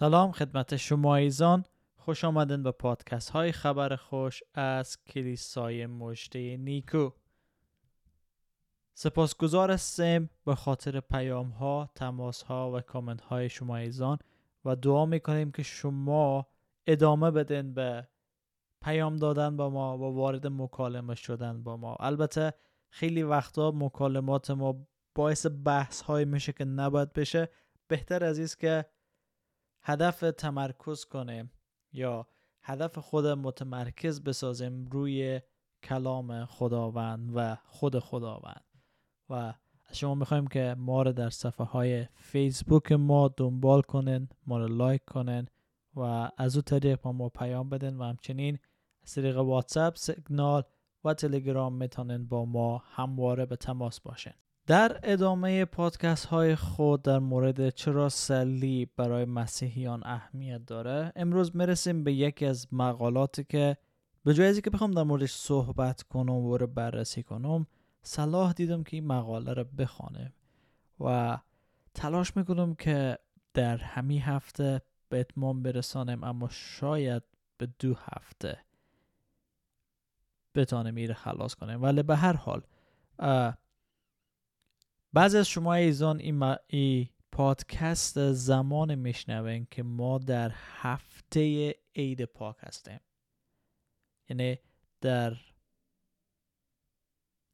سلام خدمت شما ایزان. خوش آمدن به پادکست های خبر خوش از کلیسای مجده نیکو. سپاسگزار هستیم به خاطر پیام ها، تماس ها و کامنت های شما ایزان و دعا می‌کنیم که شما ادامه بدین به پیام دادن با ما و وارد مکالمه شدن با ما. البته خیلی وقتا مکالمات ما باعث بحث های میشه که نباید بشه. بهتر از است که هدف تمرکز کنیم یا هدف خود متمرکز بسازیم روی کلام خداوند و خود خداوند. و از شما می‌خوایم که ما رو در صفحه های فیسبوک ما دنبال کنین ما رو لایک کنین و از او طریق با ما پیام بدین و همچنین از طریق واتساپ سیگنال و تلگرام می‌تونین با ما همواره به تماس باشین. در ادامه پادکست های خود در مورد چرا صلیب برای مسیحیان اهمیت داره امروز می‌رسیم به یکی از مقالاتی که به جای که بخوام در موردش صحبت کنم و رو بررسی کنم صلاح دیدم که این مقاله رو بخوانم و تلاش می‌کنم که در همین هفته به اتمام برسانم اما شاید به دو هفته بتانم میره خلاص کنم. ولی به هر حال بعضی از شما ایزان این, ای پادکست زمان میشنوین که ما در هفته عید پاک هستیم. یعنی در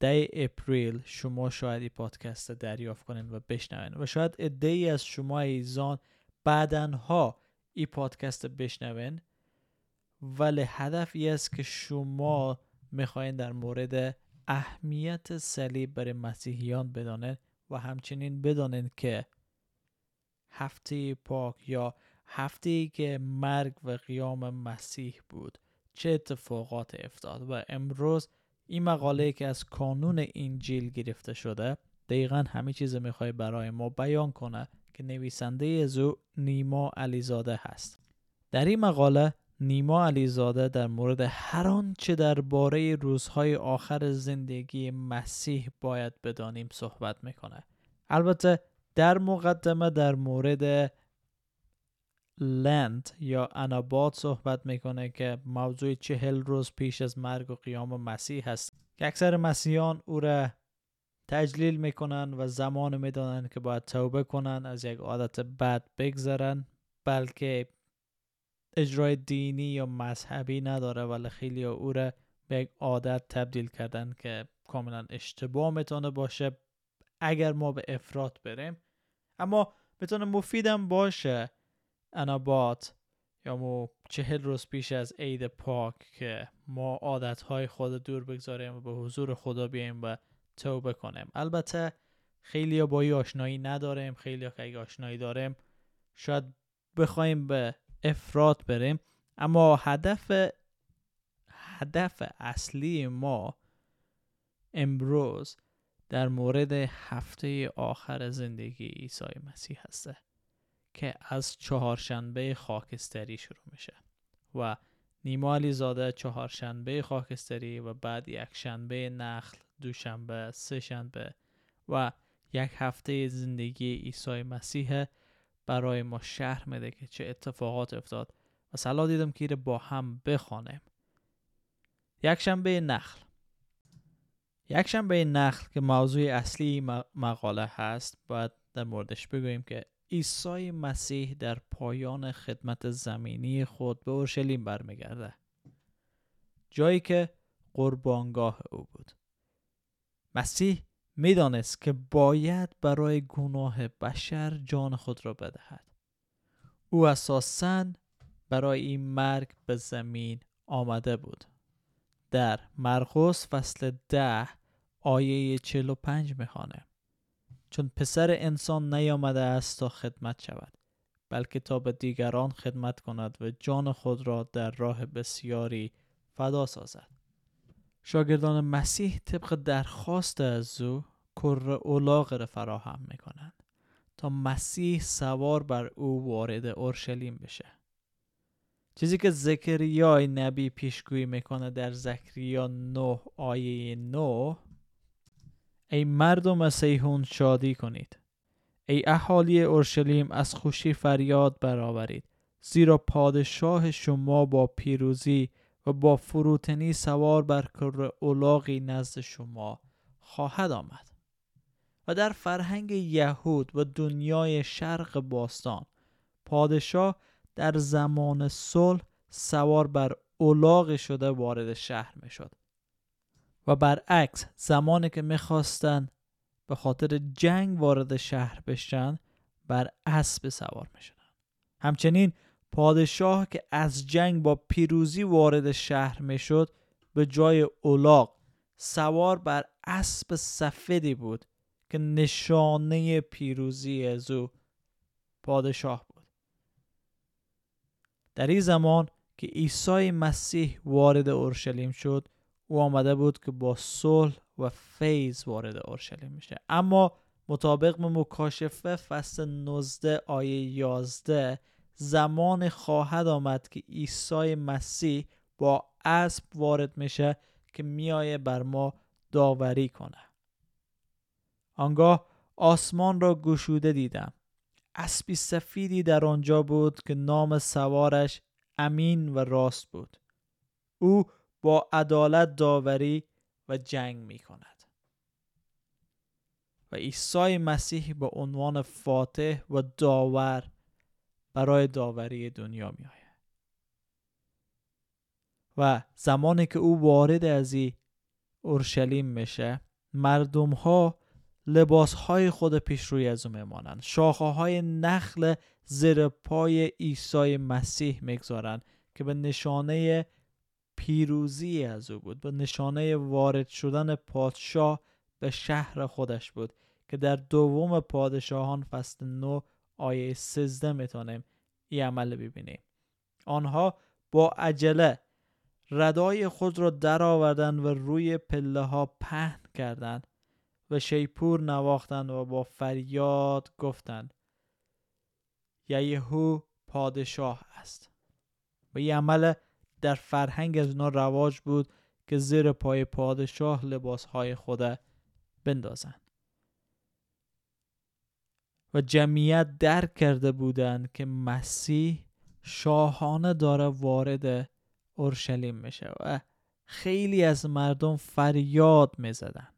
ده اپریل شما شاید این پادکست دریافت کنین و بشنوین و شاید عده ای از شما ایزان بعدنها این پادکست بشنوین ولی هدف ای است که شما می‌خواین در مورد اهمیت صلیب برای مسیحیان بدانید و همچنین بدانید که هفته پاک یا هفته که مرگ و قیام مسیح بود چه اتفاقات افتاد؟ و امروز این مقاله که از کانون انجیل گرفته شده دقیقا همه چیز می‌خوای برای ما بیان کنه که نویسنده از او نیما علیزاده هست. در این مقاله نیما علیزاده در مورد هر آنچه درباره روزهای آخر زندگی مسیح باید بدانیم صحبت می‌کنه. البته در مقدمه در مورد لند یا اناباد صحبت می‌کنه که موضوع چهل روز پیش از مرگ و قیام مسیح هست. که اکثر مسیحیان او را تجلیل می‌کنن و زمان می‌دانن که باید توبه کنن از یک عادت بد بگذرن بلکه اجرای دینی یا مذهبی نداره ولی خیلی او را به یک عادت تبدیل کردن که کاملا اشتباه می‌تونه باشه اگر ما به افراد بریم. اما می‌تونه مفیدم باشه انابات یا مو چهل روز پیش از عید پاک که ما عادتهای خود دور بگذاریم و به حضور خدا بیایم و توبه کنیم. البته خیلی با آشنایی نداریم خیلی که اگه آشنایی داریم شاید بخوایم به افراد بریم. اما هدف هدف اصلی ما امروز در مورد هفته آخر زندگی عیسی مسیح هسته که از چهارشنبه خاکستری شروع میشه و نیما علی زاده چهارشنبه خاکستری و بعد یک شنبه نخل دوشنبه سه شنبه و یک هفته زندگی عیسی مسیح برای ما شهر میده که چه اتفاقات افتاد و سلا دیدم که با هم بخوانیم. یک شنبه نخل. یک شنبه نخل که موضوع اصلی مقاله هست باید در موردش بگوییم که عیسی مسیح در پایان خدمت زمینی خود به اورشلیم برمیگرده. جایی که قربانگاه او بود. مسیح می‌دانست که باید برای گناه بشر جان خود را بدهد. او اساسا برای این مرگ به زمین آمده بود. در مرقس فصل ده آیه 45 می‌خوانه. چون پسر انسان نیامده است تا خدمت شود بلکه تا به دیگران خدمت کند و جان خود را در راه بسیاری فدا سازد. شاگردان مسیح طبق درخواست از او کر اولاغ را فراهم می‌کنند تا مسیح سوار بر او وارد اورشلیم بشه. چیزی که زکریای نبی پیشگویی می‌کنه در زکریا 9 آیه 9 ای مردم سیهون شادی کنید. ای اهالی اورشلیم از خوشی فریاد برآورید. زیرا پادشاه شما با پیروزی و با فروتنی سوار بر کر اولاغی نزد شما خواهد آمد و در فرهنگ یهود و دنیای شرق باستان پادشاه در زمان صلح سوار بر اولاغ شده وارد شهر می شد و برعکس زمانی که می‌خواستند به خاطر جنگ وارد شهر بشن بر اسب سوار می‌شدن. همچنین پادشاه که از جنگ با پیروزی وارد شهر می‌شد به جای اولاغ سوار بر اسب سفیدی بود که نشانه پیروزی او پادشاه بود. در این زمان که عیسی مسیح وارد اورشلیم شد او آمده بود که با صلح و فیض وارد اورشلیم میشه. اما مطابق مکاشفه فصل 19 آیه 11 زمان خواهد آمد که عیسی مسیح با اسب وارد میشه که میایه بر ما داوری کنه. آنگاه آسمان را گشوده دیدم. اسبی سفیدی در آنجا بود که نام سوارش امین و راست بود. او با عدالت داوری و جنگ می کند و عیسی مسیح به عنوان فاتح و داور برای داوری دنیا می آید. و زمانی که او وارد از اورشلیم میشه مردم ها لباس های خود پیش روی از او میمانند شاخه های نخل زیر پای عیسی مسیح می‌گذارند که به نشانه پیروزی از او بود به نشانه وارد شدن پادشاه به شهر خودش بود که در دوم پادشاهان فصل 9 آیه 13 می‌تونیم این عمل ببینیم. آنها با عجله ردای خود را درآوردند و روی پله ها پهن کردند و شیپور نواختند و با فریاد گفتند یهو پادشاه است. و این عمل در فرهنگ از اونا رواج بود که زیر پای پادشاه لباس های خود بندازند. و جمعیت درک کرده بودند که مسیح شاهانه داره وارد اورشلیم میشه و خیلی از مردم فریاد می‌زدن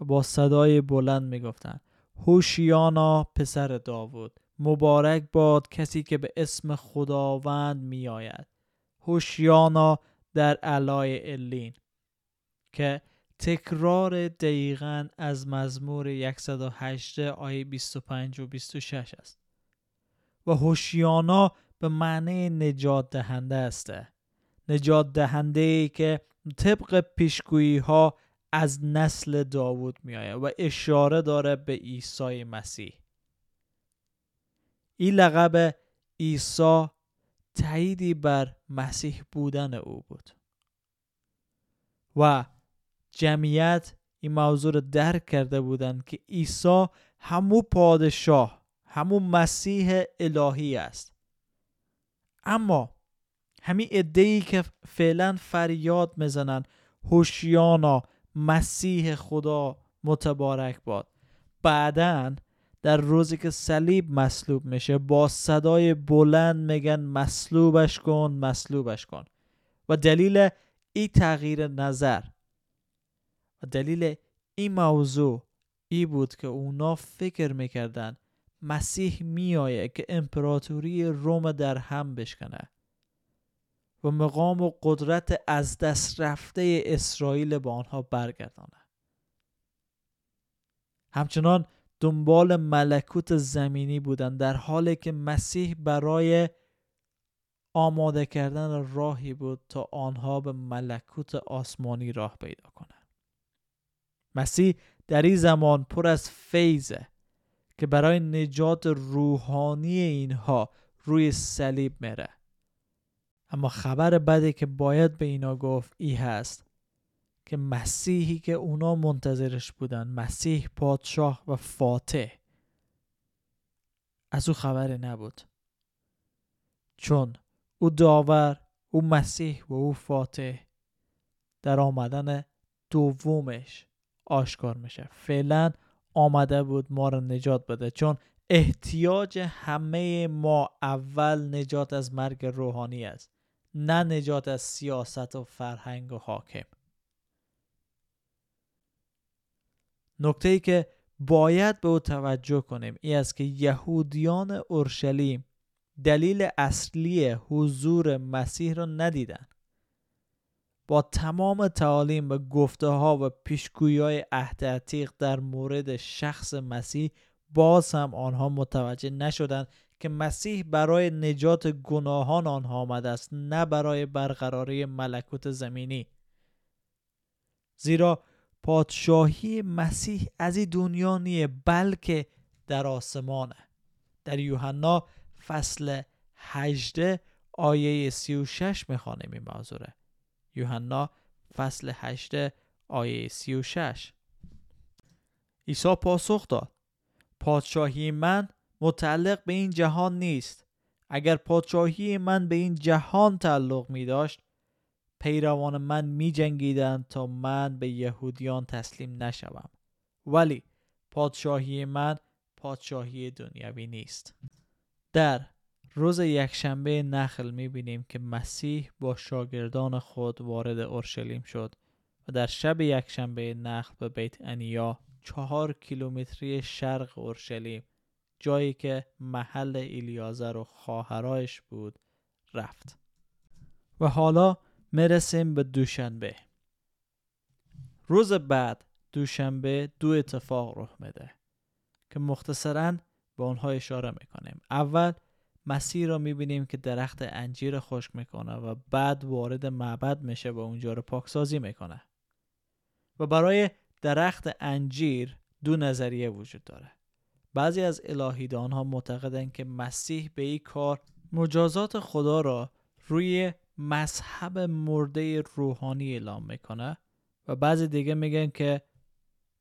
و با صدای بلند می‌گفتند هوشیانا پسر داوود مبارک باد کسی که به اسم خداوند میآید. هوشیانا در علای الین که تکرار دقیقا از مزمور 108 آیه 25 و 26 است و هوشیانا به معنی نجات دهنده است. نجات دهنده ای که طبق پیشگویی ها از نسل داوود می آید و اشاره داره به عیسی مسیح. این لقب عیسی تاییدی بر مسیح بودن او بود. و جمعیت این موضوع رو درک کرده بودند که عیسی همو پادشاه همو مسیح الهی است. اما همین ای که فعلا فریاد می‌زنن هوشیانا مسیح خدا متبارک باد. بعدا در روزی که صلیب مصلوب میشه با صدای بلند میگن مصلوبش کن مصلوبش کن. و دلیل این تغییر نظر و دلیل این موضوع ای بود که اونا فکر می‌کردن مسیح میایه که امپراتوری روم در هم بشکنه و مقام و قدرت از دست رفته اسرائیل به آنها برگردانه. همچنان دنبال ملکوت زمینی بودند در حالی که مسیح برای آماده کردن راهی بود تا آنها به ملکوت آسمانی راه پیدا کنند مسیح در این زمان پر از فیضه که برای نجات روحانی اینها روی صلیب میره. اما خبر بدی که باید به اینا گفت ای هست که مسیحی که اونا منتظرش بودن مسیح پادشاه و فاتح از او خبری نبود. چون او داور او مسیح و او فاتح در آمدن دومش آشکار میشه. فعلا آمده بود ما را نجات بده. چون احتیاج همه ما اول نجات از مرگ روحانی است نه نجات از سیاست و فرهنگ و حاکم. نکته ای که باید به او توجه کنیم این است که یهودیان اورشلیم دلیل اصلی حضور مسیح را ندیدن. با تمام تعالیم و گفته ها و پیشگویی های عهد عتیق در مورد شخص مسیح باز هم آنها متوجه نشدند که مسیح برای نجات گناهان آنها آمده است نه برای برقراری ملکوت زمینی. زیرا پادشاهی مسیح از این دنیا نیه بلکه در آسمانه. در یوحنا فصل 18 آیه 36 می‌خوانیم این موضوعه یوحنا فصل 8 آیه 36 عیسی پاسخ داد پادشاهی من متعلق به این جهان نیست. اگر پادشاهی من به این جهان تعلق می داشت پیروان من می جنگیدن تا من به یهودیان تسلیم نشوم. ولی پادشاهی من پادشاهی دنیوی نیست. در روز یکشنبه نخل می بینیم که مسیح با شاگردان خود وارد اورشلیم شد و در شب یکشنبه نخل به بیت انیا چهار کیلومتری شرق اورشلیم جایی که محل ایلیازر و خواهرایش بود رفت. و حالا مرسیم به دوشنبه. روز بعد دوشنبه دو اتفاق رخ میده که مختصرا به اونها اشاره می‌کنیم. اول مسیح را می‌بینیم که درخت انجیر خشک می‌کنه و بعد وارد معبد میشه و اونجا رو پاکسازی می‌کنه. و برای درخت انجیر دو نظریه وجود داره. بعضی از الهیدان ها معتقدند که مسیح به این کار مجازات خدا را روی مذهب مرده روحانی اعلام می‌کنه و بعضی دیگه میگن که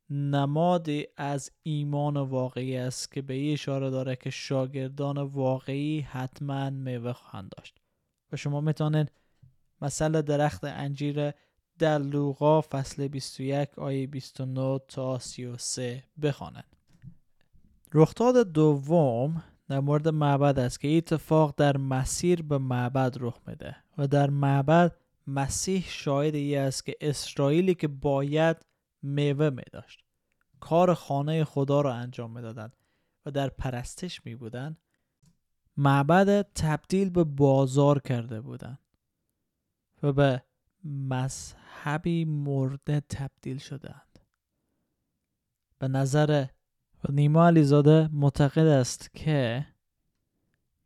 نمادی از ایمان واقعی است که به اشاره داره که شاگردان واقعی حتما میوه خواهند داشت. و شما می‌تونید مثلا درخت انجیر در لوقا فصل 21 آیه 29 تا 33 بخوانند. رخداد دوم در مورد معبد است که اتفاق در مسیر به معبد رخ میده و در معبد مسیح شاهد ای است که اسرائیلی که باید میوه می داشت کار خانه خدا را انجام می‌دادند و در پرستش می بودند معبد تبدیل به بازار کرده بودند و به مذهبی مرده تبدیل شدند. به نظر نیما علیزاده معتقد است که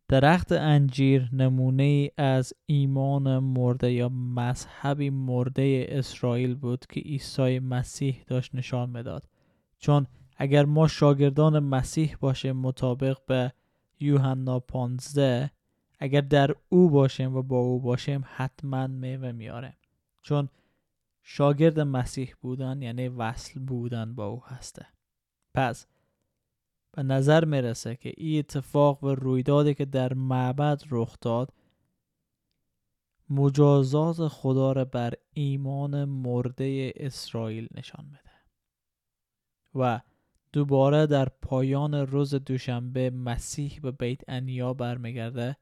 درخت انجیر نمونه از ایمان مرده یا مذهبی مرده اسرائیل بود که عیسی مسیح داشت نشان می‌داد. چون اگر ما شاگردان مسیح باشیم مطابق به یوحنا 15 اگر در او باشیم و با او باشیم حتما میوه میاریم چون شاگرد مسیح بودن یعنی وصل بودن با او هسته. پس به نظر می‌رسه که این اتفاق و رویدادی که در معبد رخ داد مجازات خدا را بر ایمان مرده اسرائیل نشان میده و دوباره در پایان روز دوشنبه مسیح به بیت انیا برمیگرده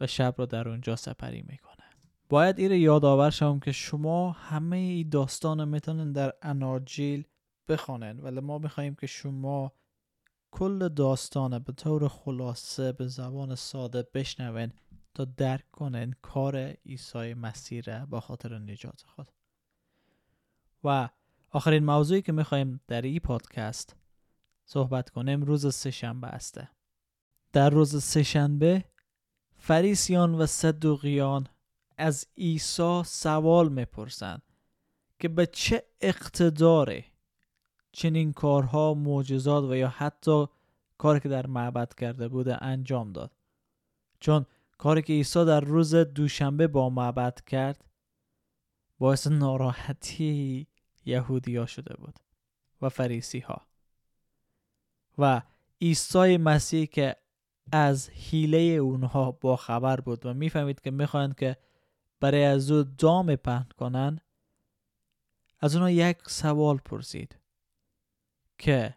و شب را در اونجا سپری می‌کنه. باید این یادآور شوم که شما همه ای داستان می‌تونن در اناجیل بخوانن ولی ما میخواییم که شما کل داستان به طور خلاصه به زبان ساده بشنون تا درک کنن کار عیسی مسیح با خاطر نجات خود. و آخرین موضوعی که می‌خوایم در این پادکست صحبت کنیم روز سهشنبه است. در روز سهشنبه فریسیان و صدوقیان از عیسی سوال می‌پرسند که به چه اقتداره چنین کارها معجزات و یا حتی کاری که در معبد کرده بوده انجام داد. چون کاری که عیسی در روز دوشنبه با معبد کرد باعث ناراحتی یهودیا شده بود و فریسی ها و عیسی مسیح که از حیله اونها با خبر بود و می‌فهمید که می‌خواهند که برای از او دام پهن کنن از اونها یک سوال پرسید. که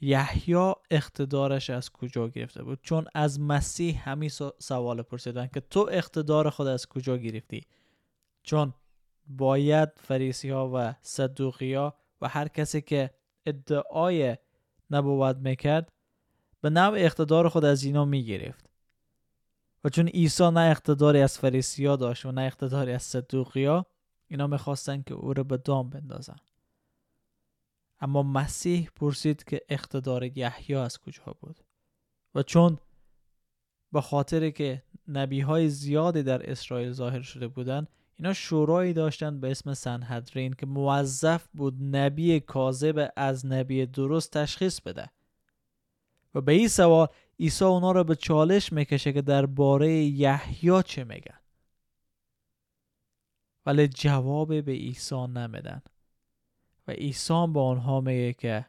یحیی اقتدارش از کجا گرفته بود؟ چون از مسیح همین سوال پرسیدن که تو اقتدار خود از کجا گرفتی؟ چون باید فریسی ها و صدوقی ها و هر کسی که ادعای نبوت می‌کرد به نوع اقتدار خود از اینا می‌گرفت. و چون عیسی نه اقتداری از فریسی ها داشت و نه اقتداری از صدوقی ها اینا می‌خواستن که او را به دام بندازن. اما مسیح پرسید که اقتدار یحیی از کجا بود و چون به خاطر که نبی های زیادی در اسرائیل ظاهر شده بودند اینا شورایی داشتند به اسم سنهدرین که موظف بود نبی کاذب از نبی درست تشخیص بده. و به این سوال عیسی اونا را به چالش می‌کشه که درباره یحیی چه میگن. ولی جواب به عیسی نمیدن. و عیسی به آنها میگه که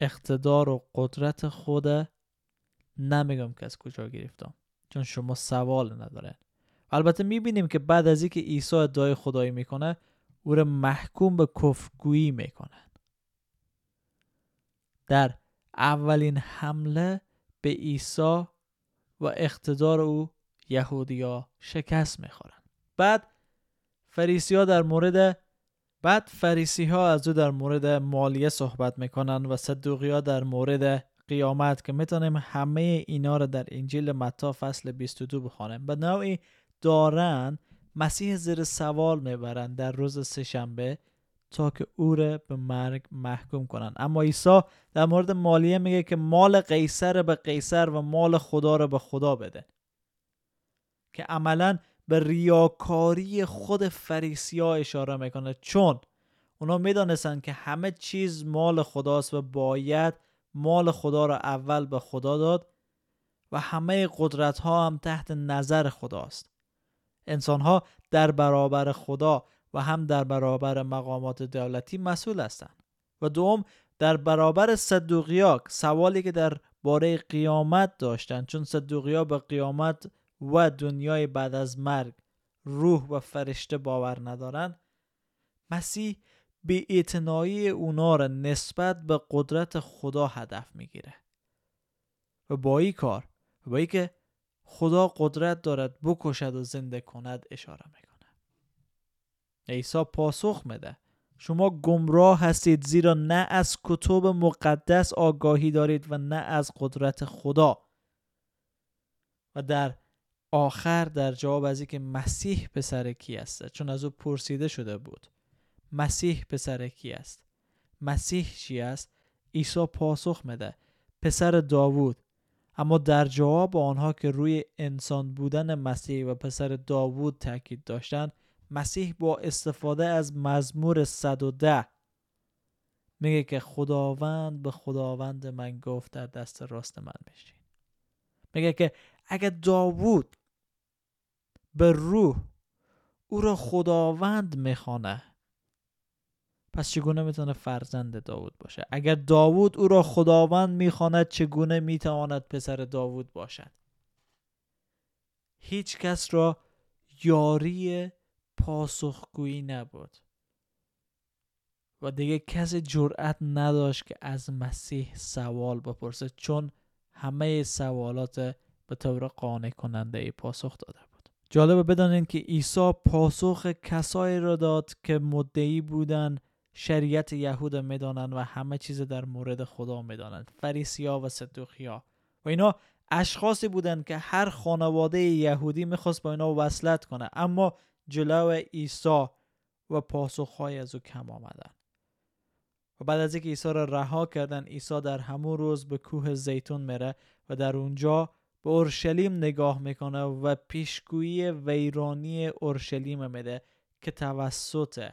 اقتدار و قدرت خود نمیگم که از کجا گرفتم چون شما سوال ندارن البته می‌بینیم که بعد از اینکه عیسی ادعای خدایی می‌کنه او را محکوم به کفرگویی می‌کنن در اولین حمله به عیسی و اقتدار او یهودیا شکست می‌خورن. بعد فریسی ها در مورد بعد فریسی ها از او در مورد مالیه صحبت می‌کنن و صدوقی ها در مورد قیامت که می‌تونیم همه اینا رو در انجیل متا فصل 22 بخوانیم به نوعی دارن مسیح زیر سوال می‌برن در روز سهشنبه تا که او را به مرگ محکوم کنن. اما عیسی در مورد مالیه میگه که مال قیصر به قیصر و مال خدا رو به خدا بده. که عملا به ریاکاری خود فریسیا اشاره می‌کنه. چون اونا می‌دانستن که همه چیز مال خداست و باید مال خدا را اول به خدا داد و همه قدرت ها هم تحت نظر خداست. انسان ها در برابر خدا و هم در برابر مقامات دولتی مسئول هستند و دوم در برابر صدوقیا سوالی که در باره قیامت داشتند چون صدوقیا به قیامت و دنیای بعد از مرگ روح و فرشته باور ندارن مسیح به اعتنایی اونا را نسبت به قدرت خدا هدف می‌گیره. و با این کار و با که خدا قدرت دارد بکشد و زنده کند اشاره می‌کنه. عیسی پاسخ میده شما گمراه هستید زیرا نه از کتب مقدس آگاهی دارید و نه از قدرت خدا. و در آخر در جواب از که مسیح پسر کی است؟ چون از او پرسیده شده بود. مسیح پسر کی است؟ مسیح چی است؟ عیسی پاسخ میده. پسر داوود. اما در جواب آنها که روی انسان بودن مسیح و پسر داوود تاکید داشتند مسیح با استفاده از مزمور 110 میگه که خداوند به خداوند من گفت در دست راست من بشین. میگه که اگر داوود به روح. او را خداوند می‌خوانه. پس چگونه می‌تونه فرزند داوود باشه؟ اگر داوود او را خداوند می‌خواند چگونه می‌تواند پسر داوود باشد؟ هیچ کس را یاری پاسخگویی نبود. و دیگه کسی جرأت نداشت که از مسیح سوال بپرسه چون همه سوالات به طور قانع کننده ای پاسخ داده جالبه بدانید که عیسی پاسخ کسایی را داد که مدعی بودند شریعت یهود می‌دانند و همه چیز در مورد خدا می‌دانند فریسیا و صدوقیا و اینا اشخاصی بودند که هر خانواده یهودی می‌خواست با اینا وصلت کنه اما جلو عیسی و پاسخهای از او کم آمدن. و بعد از اینکه عیسی را رها کردن عیسی در همون روز به کوه زیتون میره و در اونجا به اورشلیم نگاه می‌کنه و پیشگویی ویرانی اورشلیم میده که توسط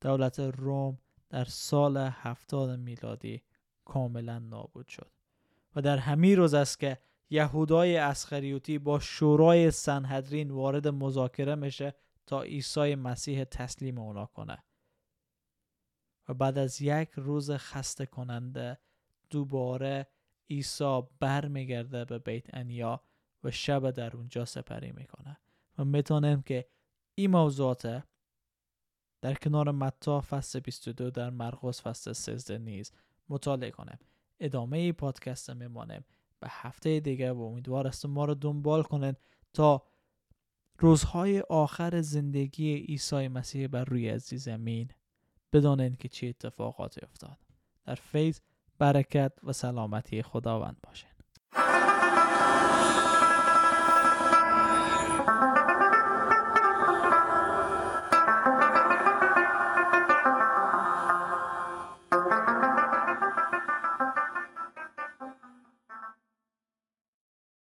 دولت روم در سال هفتاد میلادی کاملا نابود شد. و در همین روز است که یهودای اسخریوتی با شورای سنهدرین وارد مذاکره میشه تا عیسی مسیح تسلیم اونا کنه. و بعد از یک روز خسته کننده دوباره عیسی برمیگرده به بیت انیا و شب در اونجا سپری می‌کنه. و می‌تونیم که این موضوعات در کنار متا فصل 22 در مرقس فصل 13 نیز مطالعه کنیم ادامه پادکست میمانیم به هفته دیگه و امیدوار است ما رو دنبال کنین تا روزهای آخر زندگی عیسی مسیح بر روی زمین بدانین که چه اتفاقاتی افتاد. در فیض برکت و سلامتی خداوند باشه.